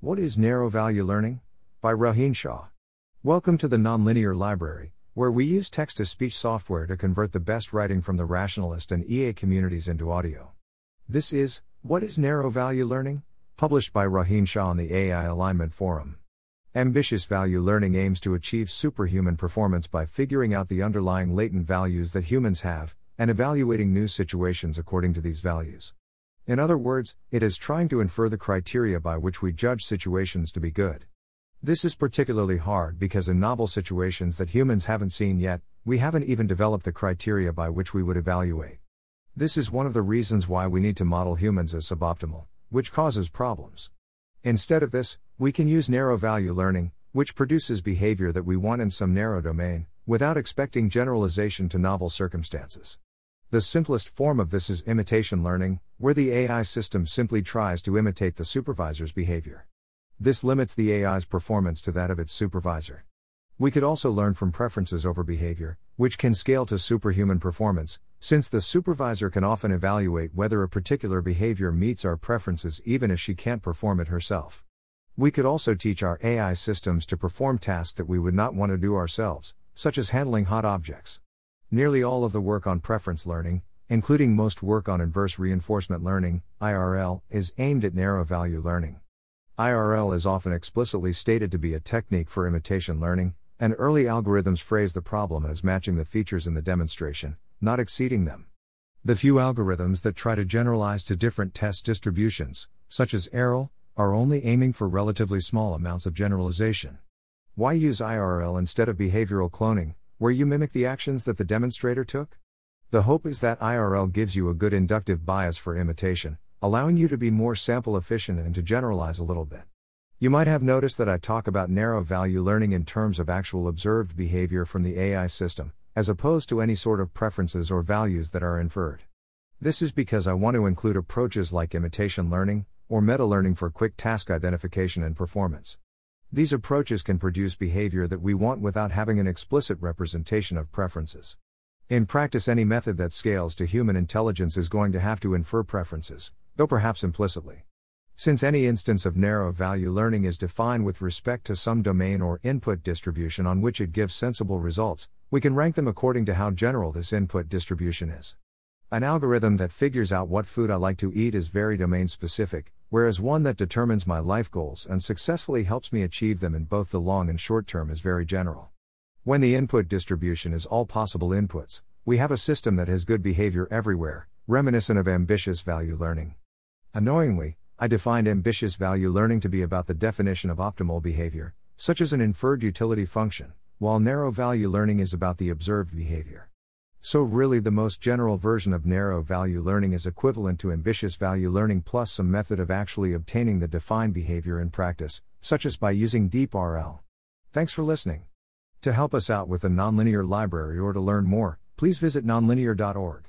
What is Narrow Value Learning? By Rohin Shah. Welcome to the Nonlinear Library, where we use text to speech software to convert the best writing from the rationalist and EA communities into audio. This is What is Narrow Value Learning? published by Rohin Shah on the AI Alignment Forum. Ambitious value learning aims to achieve superhuman performance by figuring out the underlying latent values that humans have and evaluating new situations according to these values. In other words, it is trying to infer the criteria by which we judge situations to be good. This is particularly hard because in novel situations that humans haven't seen yet, we haven't even developed the criteria by which we would evaluate. This is one of the reasons why we need to model humans as suboptimal, which causes problems. Instead of this, we can use narrow value learning, which produces behavior that we want in some narrow domain, without expecting generalization to novel circumstances. The simplest form of this is imitation learning, where the AI system simply tries to imitate the supervisor's behavior. This limits the AI's performance to that of its supervisor. We could also learn from preferences over behavior, which can scale to superhuman performance, since the supervisor can often evaluate whether a particular behavior meets our preferences even if she can't perform it herself. We could also teach our AI systems to perform tasks that we would not want to do ourselves, such as handling hot objects. Nearly all of the work on preference learning, including most work on inverse reinforcement learning, IRL, is aimed at narrow value learning. IRL is often explicitly stated to be a technique for imitation learning, and early algorithms phrase the problem as matching the features in the demonstration, not exceeding them. The few algorithms that try to generalize to different test distributions, such as AIRL, are only aiming for relatively small amounts of generalization. Why use IRL instead of behavioral cloning, where you mimic the actions that the demonstrator took? The hope is that IRL gives you a good inductive bias for imitation, allowing you to be more sample efficient and to generalize a little bit. You might have noticed that I talk about narrow value learning in terms of actual observed behavior from the AI system, as opposed to any sort of preferences or values that are inferred. This is because I want to include approaches like imitation learning, or meta learning for quick task identification and performance. These approaches can produce behavior that we want without having an explicit representation of preferences. In practice, any method that scales to human intelligence is going to have to infer preferences, though perhaps implicitly. Since any instance of narrow value learning is defined with respect to some domain or input distribution on which it gives sensible results, we can rank them according to how general this input distribution is. An algorithm that figures out what food I like to eat is very domain specific, whereas one that determines my life goals and successfully helps me achieve them in both the long and short term is very general. When the input distribution is all possible inputs, we have a system that has good behavior everywhere, reminiscent of ambitious value learning. Annoyingly, I defined ambitious value learning to be about the definition of optimal behavior, such as an inferred utility function, while narrow value learning is about the observed behavior. So, really, the most general version of narrow value learning is equivalent to ambitious value learning plus some method of actually obtaining the defined behavior in practice, such as by using deep RL. Thanks for listening. To help us out with the nonlinear library or to learn more, please visit nonlinear.org.